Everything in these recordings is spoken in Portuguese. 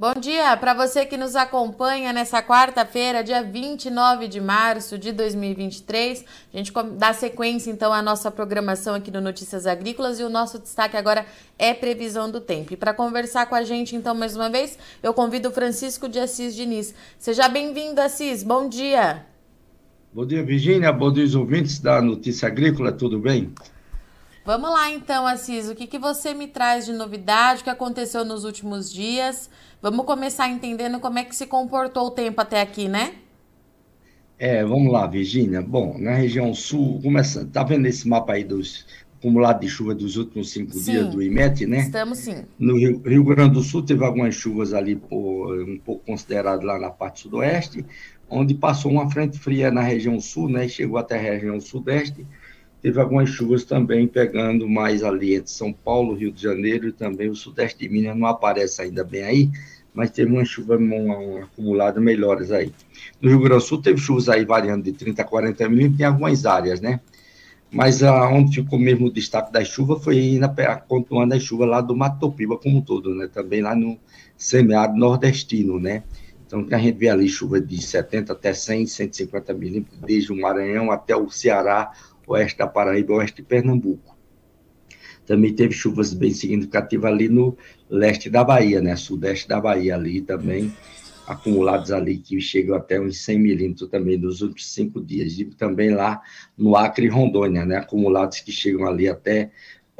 Bom dia para você que nos acompanha nessa quarta-feira, dia 29 de março de 2023. A gente dá sequência então à nossa programação aqui no Notícias Agrícolas e o nosso destaque agora é previsão do tempo. E para conversar com a gente então mais uma vez, eu convido o Francisco de Assis Diniz. Seja bem-vindo, Assis. Bom dia. Bom dia, Virgínia. Bom dia, os ouvintes da Notícia Agrícola. Tudo bem? Vamos lá então, Assis. O que, que você me traz de novidade? O que aconteceu nos últimos dias? Vamos começar entendendo como é que se comportou o tempo até aqui, né? É, vamos lá, Virgínia. Bom, na região sul, começando, tá vendo esse mapa aí dos acumulados de chuva dos últimos cinco sim, dias do IMET, né? Estamos sim. No Rio, Rio, Grande do Sul teve algumas chuvas ali, por, um pouco considerado lá na parte sudoeste, onde passou uma frente fria na região sul, né? Chegou até a região sudeste. Teve algumas chuvas também pegando mais ali entre São Paulo, Rio de Janeiro e também o sudeste de Minas, não aparece ainda bem aí, mas teve uma chuva uma, uma acumulada melhores aí. No Rio Grande do Sul teve chuvas aí variando de 30 a 40 milímetros em algumas áreas, né? Mas a, onde ficou mesmo o destaque da chuva foi na, continuando a chuva lá do Mato Topiba como um todo, né? Também lá no semiárido nordestino, né? Então, a gente vê ali chuva de 70 até 100, 150 milímetros, desde o Maranhão até o Ceará, oeste da Paraíba, oeste de Pernambuco. Também teve chuvas bem significativas ali no leste da Bahia, né? Sudeste da Bahia ali também, acumulados ali que chegam até uns 100 milímetros também nos últimos cinco dias. E também lá no Acre e Rondônia, né? Acumulados que chegam ali até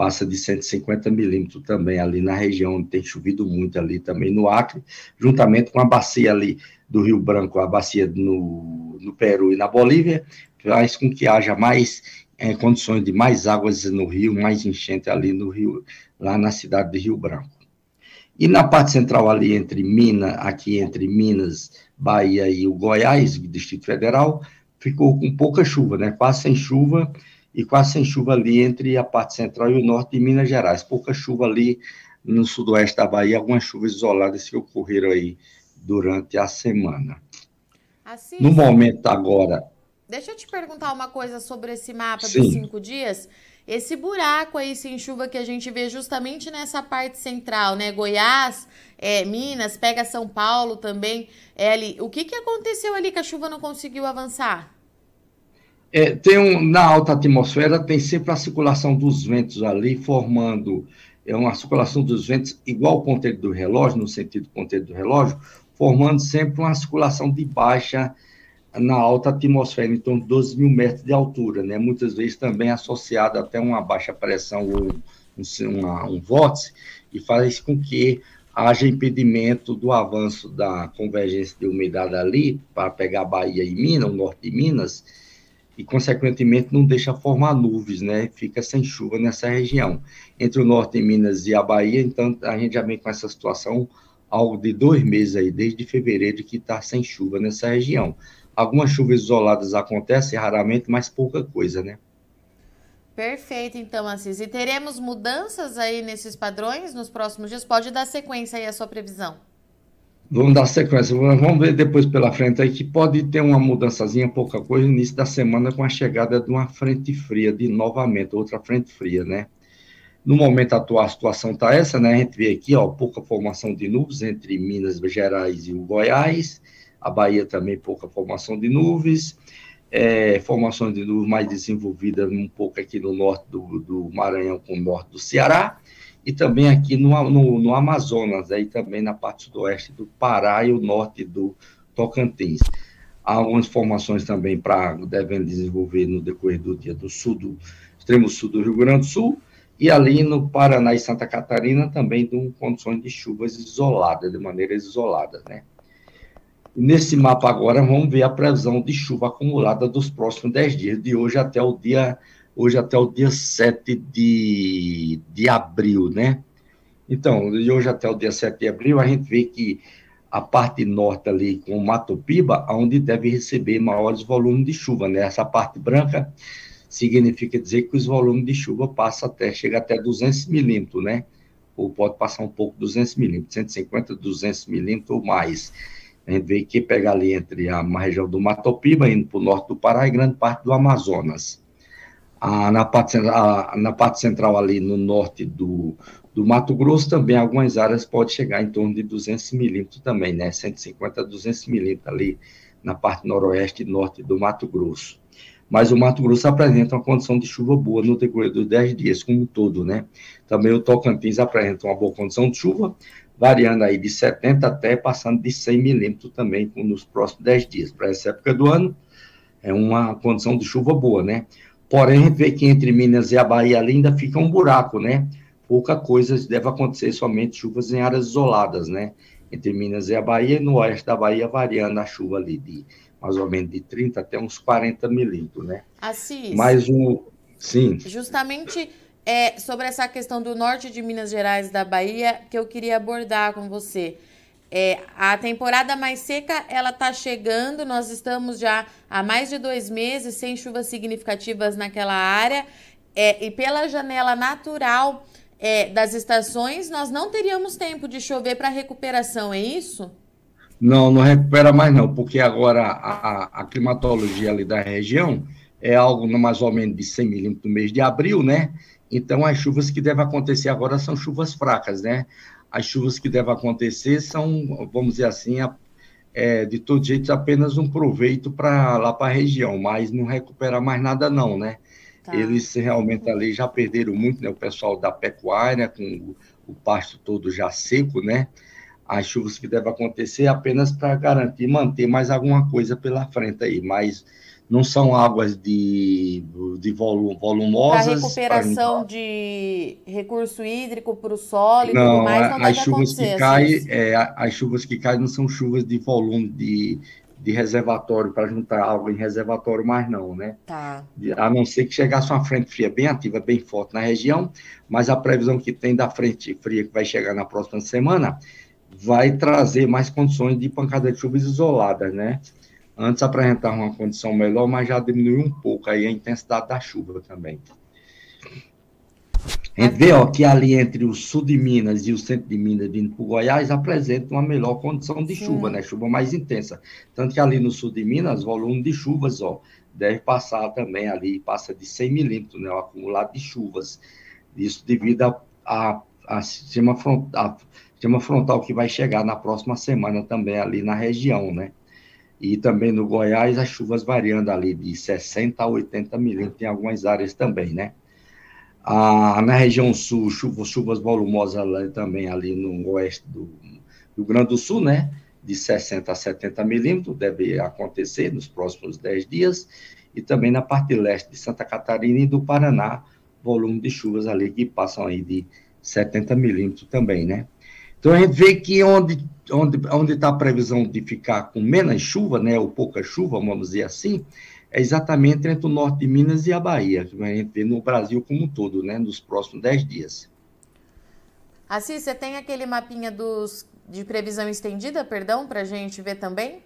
passa de 150 milímetros também ali na região, onde tem chovido muito ali também no Acre, juntamente com a bacia ali do Rio Branco, a bacia no, no Peru e na Bolívia, faz com que haja mais é, condições de mais águas no rio, mais enchente ali no rio, lá na cidade de Rio Branco. E na parte central ali entre Minas, aqui entre Minas, Bahia e o Goiás, Distrito Federal, ficou com pouca chuva, né? Quase sem chuva e quase sem chuva ali entre a parte central e o norte de Minas Gerais. Pouca chuva ali no sudoeste da Bahia, algumas chuvas isoladas que ocorreram aí durante a semana. Assim, no momento agora, Deixa eu te perguntar uma coisa sobre esse mapa Sim. dos cinco dias. Esse buraco aí sem chuva que a gente vê justamente nessa parte central, né? Goiás, é, Minas, pega São Paulo também. É. O que, que aconteceu ali que a chuva não conseguiu avançar? É, tem um, na alta atmosfera tem sempre a circulação dos ventos ali, formando é uma circulação dos ventos igual ao ponteiro do relógio, no sentido ponteiro do relógio, formando sempre uma circulação de baixa na alta atmosfera, em torno de 12 mil metros de altura, né? muitas vezes também associado até uma baixa pressão ou um, uma, um vórtice, e faz com que haja impedimento do avanço da convergência de umidade ali, para pegar a Bahia e Minas, o norte de Minas, e, consequentemente, não deixa formar nuvens, né? Fica sem chuva nessa região. Entre o norte de Minas e a Bahia, então, a gente já vem com essa situação algo de dois meses aí, desde fevereiro, que está sem chuva nessa região. Algumas chuvas isoladas acontecem raramente, mas pouca coisa, né? Perfeito, então, Assis. E teremos mudanças aí nesses padrões nos próximos dias? Pode dar sequência aí a sua previsão. Vamos dar sequência. Vamos ver depois pela frente aí que pode ter uma mudançazinha, pouca coisa, no início da semana com a chegada de uma frente fria, de novamente, outra frente fria, né? No momento atual, a situação está essa, né? A gente vê aqui, ó, pouca formação de nuvens entre Minas Gerais e o Goiás, a Bahia também pouca formação de nuvens, é, de nuvens mais desenvolvida um pouco aqui no norte do, do Maranhão com o norte do Ceará, e também aqui no, no, no, Amazonas, aí também na parte sudoeste do Pará e o norte do Tocantins. Há algumas formações também para devem desenvolver no decorrer do dia do sul, do extremo sul do Rio Grande do Sul, e ali no Paraná e Santa Catarina também com condições de chuvas isoladas, de maneira isolada, né? Nesse mapa agora, vamos ver a previsão de chuva acumulada dos próximos 10 dias, de hoje até o dia, hoje até o dia 7 de, de abril, né? Então, de hoje até o dia 7 de abril, a gente vê que a parte norte ali com o Mato Piba, onde deve receber maiores volumes de chuva, né? Essa parte branca significa dizer que os volumes de chuva passam até, chega até 200 milímetros, né? Ou pode passar um pouco 200 milímetros, 150, 200 milímetros ou mais. A gente vê que pega ali entre a região do Matopiba, indo para o norte do Pará e grande parte do Amazonas. Ah, na, parte, na parte central ali no norte do, Do Mato Grosso também, algumas áreas pode chegar em torno de 200 milímetros também, né? 150 a 200 milímetros ali na parte noroeste e norte do Mato Grosso. Mas o Mato Grosso apresenta uma condição de chuva boa no decorrer dos 10 dias, como um todo, né? Também o Tocantins apresenta uma boa condição de chuva, variando aí de 70 até passando de 100 milímetros também nos próximos 10 dias. Para essa época do ano, é uma condição de chuva boa, né? Porém, a gente vê que entre Minas e a Bahia ali ainda fica um buraco, né? Pouca coisa deve acontecer, somente chuvas em áreas isoladas, né? Entre Minas e a Bahia, e no oeste da Bahia, variando a chuva ali de mais ou menos de 30 até uns 40 milímetros, né? Assis. Mais um. Sim. Justamente é, sobre essa questão do norte de Minas Gerais da Bahia, que eu queria abordar com você. É, a temporada mais seca ela está chegando. Nós estamos já há mais de dois meses sem chuvas significativas naquela área. É, e pela janela natural é, das estações, nós não teríamos tempo de chover para recuperação, é isso? Não, não recupera mais não, porque agora a, a climatologia ali da região é algo mais ou menos de 100 milímetros no mês de abril, né? Então, as chuvas que devem acontecer agora são chuvas fracas, né? as chuvas que devem acontecer são, vamos dizer assim, é, de todo jeito, apenas um proveito para lá para a região, mas não recupera mais nada, não, né? Tá. Eles realmente ali já perderam muito, né? O pessoal da pecuária, com o, o pasto todo já seco, né? As chuvas que devem acontecer apenas para garantir manter mais alguma coisa pela frente aí, mas não são águas de, de volum, volumosas. Para recuperação de recurso hídrico para o solo e não, tudo mais, não as chuvas que caem, é, as chuvas que caem não são chuvas de volume de, de reservatório para juntar água em reservatório, mais não, né? Tá. A não ser que chegasse uma frente fria bem ativa, bem forte na região, mas a previsão que tem da frente fria que vai chegar na próxima semana vai trazer mais condições de pancada de chuvas isoladas, né? Antes apresentava uma condição melhor, mas já diminuiu um pouco aí a intensidade da chuva também. A gente vê ó, que ali entre o sul de Minas e o centro de Minas, vindo para o Goiás, apresenta uma melhor condição de Sim. chuva, né? Chuva mais intensa. Tanto que ali no sul de Minas, o volume de chuvas, ó, deve passar também ali, passa de 100 milímetros, né? O acumulado de chuvas. Isso devido a, a, a, sistema, front, a sistema frontal que vai chegar na próxima semana também ali na região, né? E também no Goiás as chuvas variando ali de 60 a 80 milímetros em algumas áreas também, né? Ah, na região sul, chuvas, chuvas volumosas ali, também ali no oeste do Rio Grande do Sul, né? De 60 a 70 milímetros, deve acontecer nos próximos 10 dias, e também na parte leste de Santa Catarina e do Paraná, volume de chuvas ali que passam aí de 70 milímetros também, né? Então a gente vê que onde onde onde está a previsão de ficar com menos chuva, né, ou pouca chuva, vamos dizer assim, é exatamente entre o norte de Minas e a Bahia, que a gente vê no Brasil como um todo, né, nos próximos 10 dias. Assis, você tem aquele mapinha dos, de previsão estendida, perdão, para a gente ver também?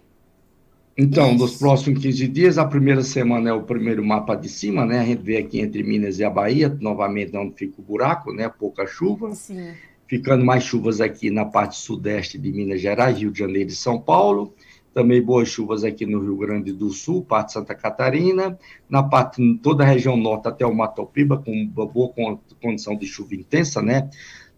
Então, Isso. nos próximos 15 dias, a primeira semana é o primeiro mapa de cima, né? A gente vê aqui entre Minas e a Bahia, novamente onde fica o buraco, né? Pouca chuva. Sim ficando mais chuvas aqui na parte sudeste de Minas Gerais, Rio de Janeiro e São Paulo, também boas chuvas aqui no Rio Grande do Sul, parte de Santa Catarina, na parte toda a região norte até o Matopiba, com uma boa condição de chuva intensa, né?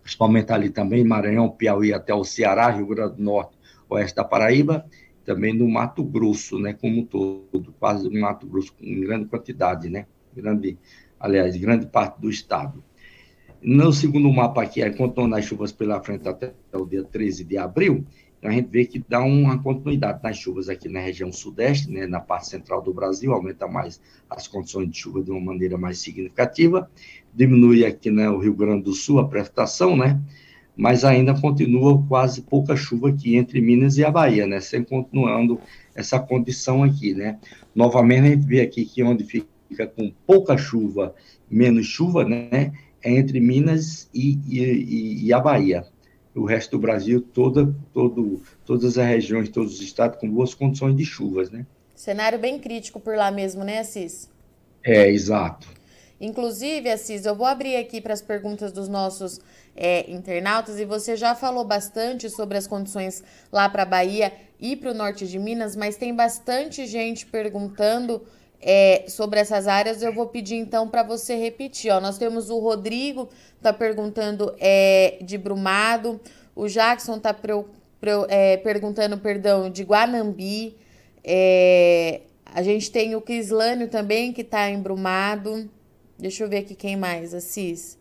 Principalmente ali também, Maranhão, Piauí até o Ceará, Rio Grande do Norte, oeste da Paraíba, também no Mato Grosso, né, como um todo, quase no Mato Grosso em grande quantidade, né? Grande, aliás, grande parte do estado. No segundo mapa aqui, é contando as chuvas pela frente até o dia 13 de abril, a gente vê que dá uma continuidade nas chuvas aqui na região sudeste, né, na parte central do Brasil, aumenta mais as condições de chuva de uma maneira mais significativa, diminui aqui né, o Rio Grande do Sul a precipitação, né, mas ainda continua quase pouca chuva aqui entre Minas e a Bahia, né, sem continuando essa condição aqui, né. Novamente a gente vê aqui que onde fica com pouca chuva, menos chuva, né, é entre Minas e, e, e, a Bahia. O resto do Brasil, toda, todo, todas as regiões, todos os estados com boas condições de chuvas, né? Cenário bem crítico por lá mesmo, né, Assis? É, exato. Inclusive, Assis, eu vou abrir aqui para as perguntas dos nossos é, internautas e você já falou bastante sobre as condições lá para a Bahia e para o norte de Minas, mas tem bastante gente perguntando é, sobre essas áreas, eu vou pedir então para você repetir. Ó. Nós temos o Rodrigo está perguntando é, de Brumado, o Jackson está é, perguntando, perdão, de Guanambi. É, a gente tem o Crislânio também, que está embrumado. Deixa eu ver aqui quem mais, Assis.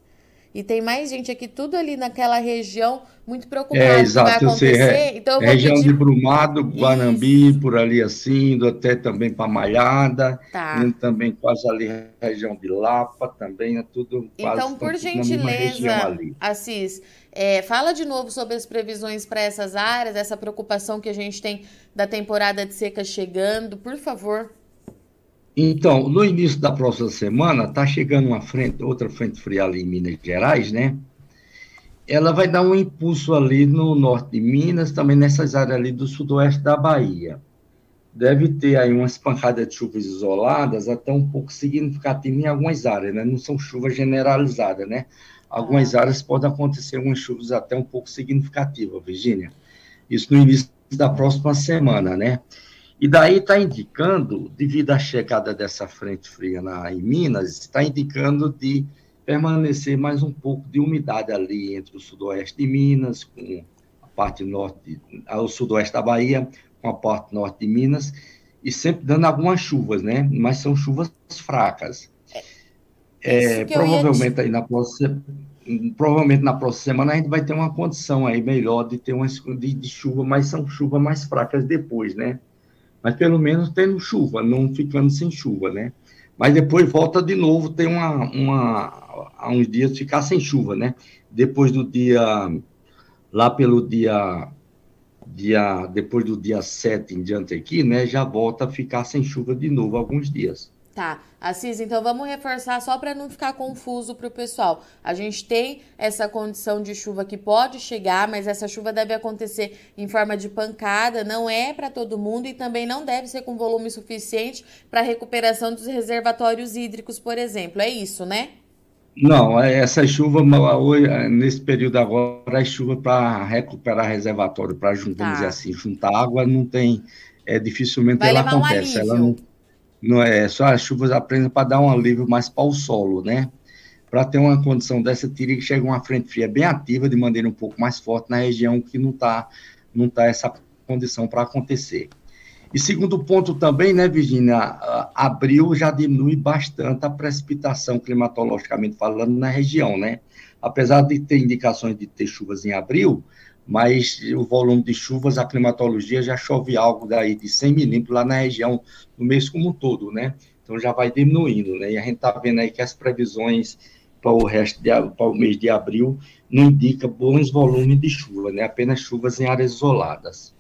E tem mais gente aqui, tudo ali naquela região, muito preocupada é, exato, com o que vai acontecer. Sei, então, região pedir... de Brumado, Guanambi, Isso. por ali assim, indo até também para Malhada, tá. indo também quase ali região de Lapa, também é tudo quase Então, por gentileza, Assis, é, fala de novo sobre as previsões para essas áreas, essa preocupação que a gente tem da temporada de seca chegando, por favor. Então, no início da próxima semana, está chegando uma frente, outra frente fria ali em Minas Gerais, né? Ela vai dar um impulso ali no norte de Minas, também nessas áreas ali do sudoeste da Bahia. Deve ter aí umas pancadas de chuvas isoladas, até um pouco significativas em algumas áreas, né? Não são chuvas generalizadas, né? Algumas ah. áreas podem acontecer umas chuvas até um pouco significativas, Virgínia. Isso no início da próxima semana, né? E daí está indicando, devido à chegada dessa frente fria na, em Minas, está indicando de permanecer mais um pouco de umidade ali entre o sudoeste de Minas, com a parte norte, o sudoeste da Bahia, com a parte norte de Minas, e sempre dando algumas chuvas, né? Mas são chuvas fracas. É, provavelmente aí na próxima provavelmente na próxima semana a gente vai ter uma condição aí melhor de ter uma de, de chuva, mas são chuvas mais fracas depois, né? Mas pelo menos tendo chuva, não ficando sem chuva, né? Mas depois volta de novo, tem uma, uma há uns dias ficar sem chuva, né? Depois do dia, lá pelo dia, dia depois do dia 7 em diante aqui, né? Já volta a ficar sem chuva de novo alguns dias. Tá, Assis, então vamos reforçar só para não ficar confuso para o pessoal. A gente tem essa condição de chuva que pode chegar, mas essa chuva deve acontecer em forma de pancada, não é para todo mundo e também não deve ser com volume suficiente para recuperação dos reservatórios hídricos, por exemplo. É isso, né? Não, é, essa chuva, nesse período agora, é chuva para recuperar reservatório, para, tá. dizer assim, juntar água, não tem, é, dificilmente Vai ela acontece. Um ela não não é só as chuvas apenas para dar um alívio mais para o solo, né? Para ter uma condição dessa, teria que chegar uma frente fria bem ativa, de maneira um pouco mais forte na região que não está não tá essa condição para acontecer. E segundo ponto também, né, Virginia, abril já diminui bastante a precipitação climatologicamente falando na região, né? Apesar de ter indicações de ter chuvas em abril, mas o volume de chuvas, a climatologia já chove algo daí de 100 milímetros lá na região, no mês como um todo, né? Então já vai diminuindo, né? E a gente está vendo aí que as previsões para o resto para o mês de abril não indica bons volumes de chuva, né? Apenas chuvas em áreas isoladas.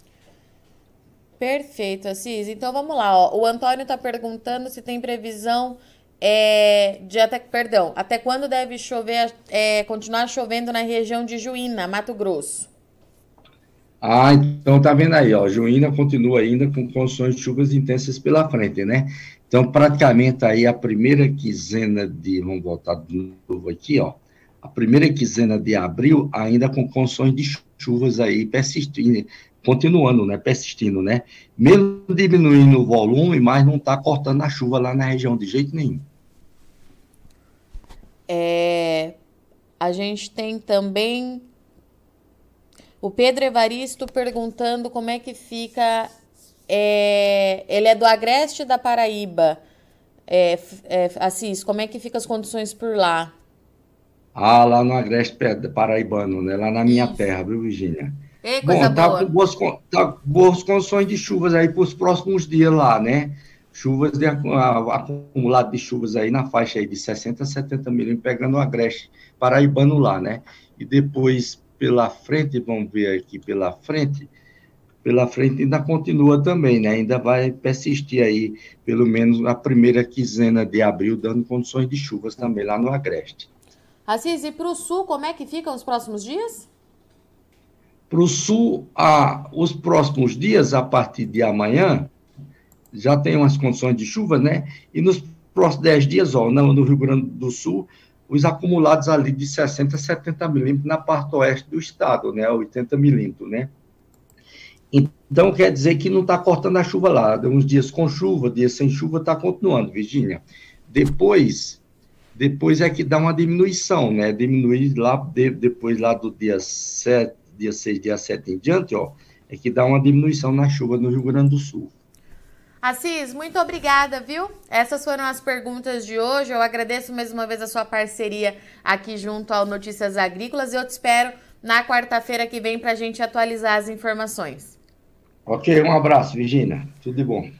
Perfeito, Assis. Então vamos lá. Ó. O Antônio está perguntando se tem previsão é, de até, perdão, até quando deve chover, é, continuar chovendo na região de Juína, Mato Grosso. Ah, então tá vendo aí, ó, Juína continua ainda com condições de chuvas intensas pela frente, né? Então, praticamente aí a primeira quinzena de, vamos voltar de novo aqui, ó, a primeira quinzena de abril ainda com condições de chuvas aí persistindo, continuando, né, persistindo, né? Mesmo diminuindo o volume, mas não tá cortando a chuva lá na região de jeito nenhum. É, a gente tem também o Pedro Evaristo perguntando como é que fica. É, ele é do Agreste da Paraíba. É, é, Assis, como é que fica as condições por lá? Ah, lá no Agreste Paraibano, né? Lá na minha Isso. terra, viu, Virginia? Ei, coisa Bom, tá boa. Com boas, tá boas condições de chuvas aí para os próximos dias lá, né? Chuvas de acumulado de chuvas aí na faixa aí de 60 a 70 milímetros, pegando o Agreste Paraibano lá, né? E depois pela frente, vamos ver aqui pela frente, pela frente ainda continua também, né? Ainda vai persistir aí, pelo menos a primeira quinzena de abril, dando condições de chuvas também lá no Agreste. Assis, e para o sul, como é que ficam os próximos dias? Para o sul, a, os próximos dias, a partir de amanhã, já tem umas condições de chuva, né? E nos próximos 10 dias, ó, no, no Rio Grande do Sul, os acumulados ali de 60 a 70 milímetros na parte oeste do estado, né, 80 milímetros, né? Então, quer dizer que não está cortando a chuva lá. Uns dias com chuva, dias sem chuva, está continuando, Virgínia. Depois, depois é que dá uma diminuição, né? Diminui lá, de, depois lá do dia 7, dia 6, dia 7 em diante, ó, é que dá uma diminuição na chuva no Rio Grande do Sul. Assis, muito obrigada, viu? Essas foram as perguntas de hoje. Eu agradeço mais uma vez a sua parceria aqui junto ao Notícias Agrícolas e eu te espero na quarta-feira que vem para a gente atualizar as informações. Ok, um abraço, Virginia. Tudo de bom.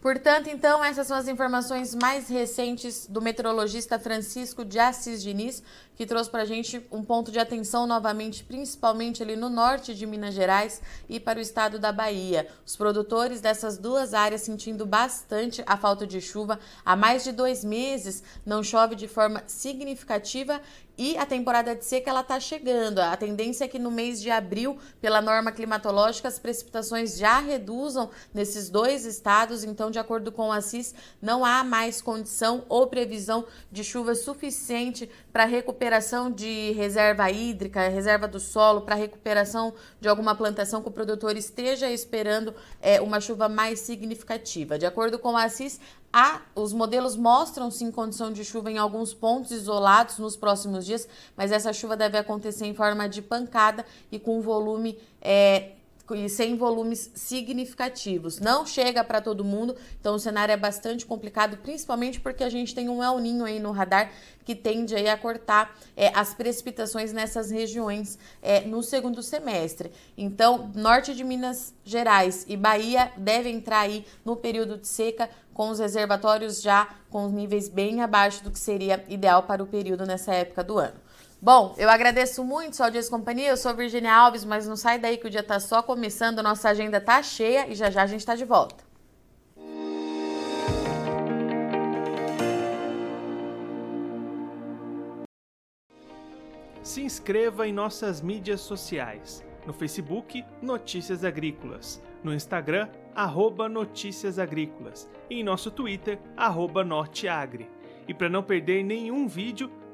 Portanto, então, essas são as informações mais recentes do meteorologista Francisco de Assis Diniz, que trouxe para a gente um ponto de atenção novamente, principalmente ali no norte de Minas Gerais e para o estado da Bahia. Os produtores dessas duas áreas sentindo bastante a falta de chuva. Há mais de dois meses não chove de forma significativa e a temporada de seca ela está chegando. A tendência é que no mês de abril, pela norma climatológica, as precipitações já reduzam nesses dois estados. Então, de acordo com o Assis, não há mais condição ou previsão de chuva suficiente para recuperação de reserva hídrica, reserva do solo, para recuperação de alguma plantação que o produtor esteja esperando é, uma chuva mais significativa. De acordo com o Assis, Há, os modelos mostram sim condição de chuva em alguns pontos isolados nos próximos dias, mas essa chuva deve acontecer em forma de pancada e com volume é, e sem volumes significativos. Não chega para todo mundo, então o cenário é bastante complicado, principalmente porque a gente tem um El Ninho aí no radar que tende aí a cortar é, as precipitações nessas regiões é, no segundo semestre. Então, norte de Minas Gerais e Bahia devem entrar aí no período de seca com os reservatórios já com os níveis bem abaixo do que seria ideal para o período nessa época do ano. Bom, eu agradeço muito sua audiência e companhia. Eu sou Virginia Alves, mas não sai daí que o dia está só começando, nossa agenda está cheia e já já a gente está de volta. Se inscreva em nossas mídias sociais. No Facebook, Notícias Agrícolas. No Instagram, arroba Notícias Agrícolas. E em nosso Twitter, arroba Norteagri. E para não perder nenhum vídeo,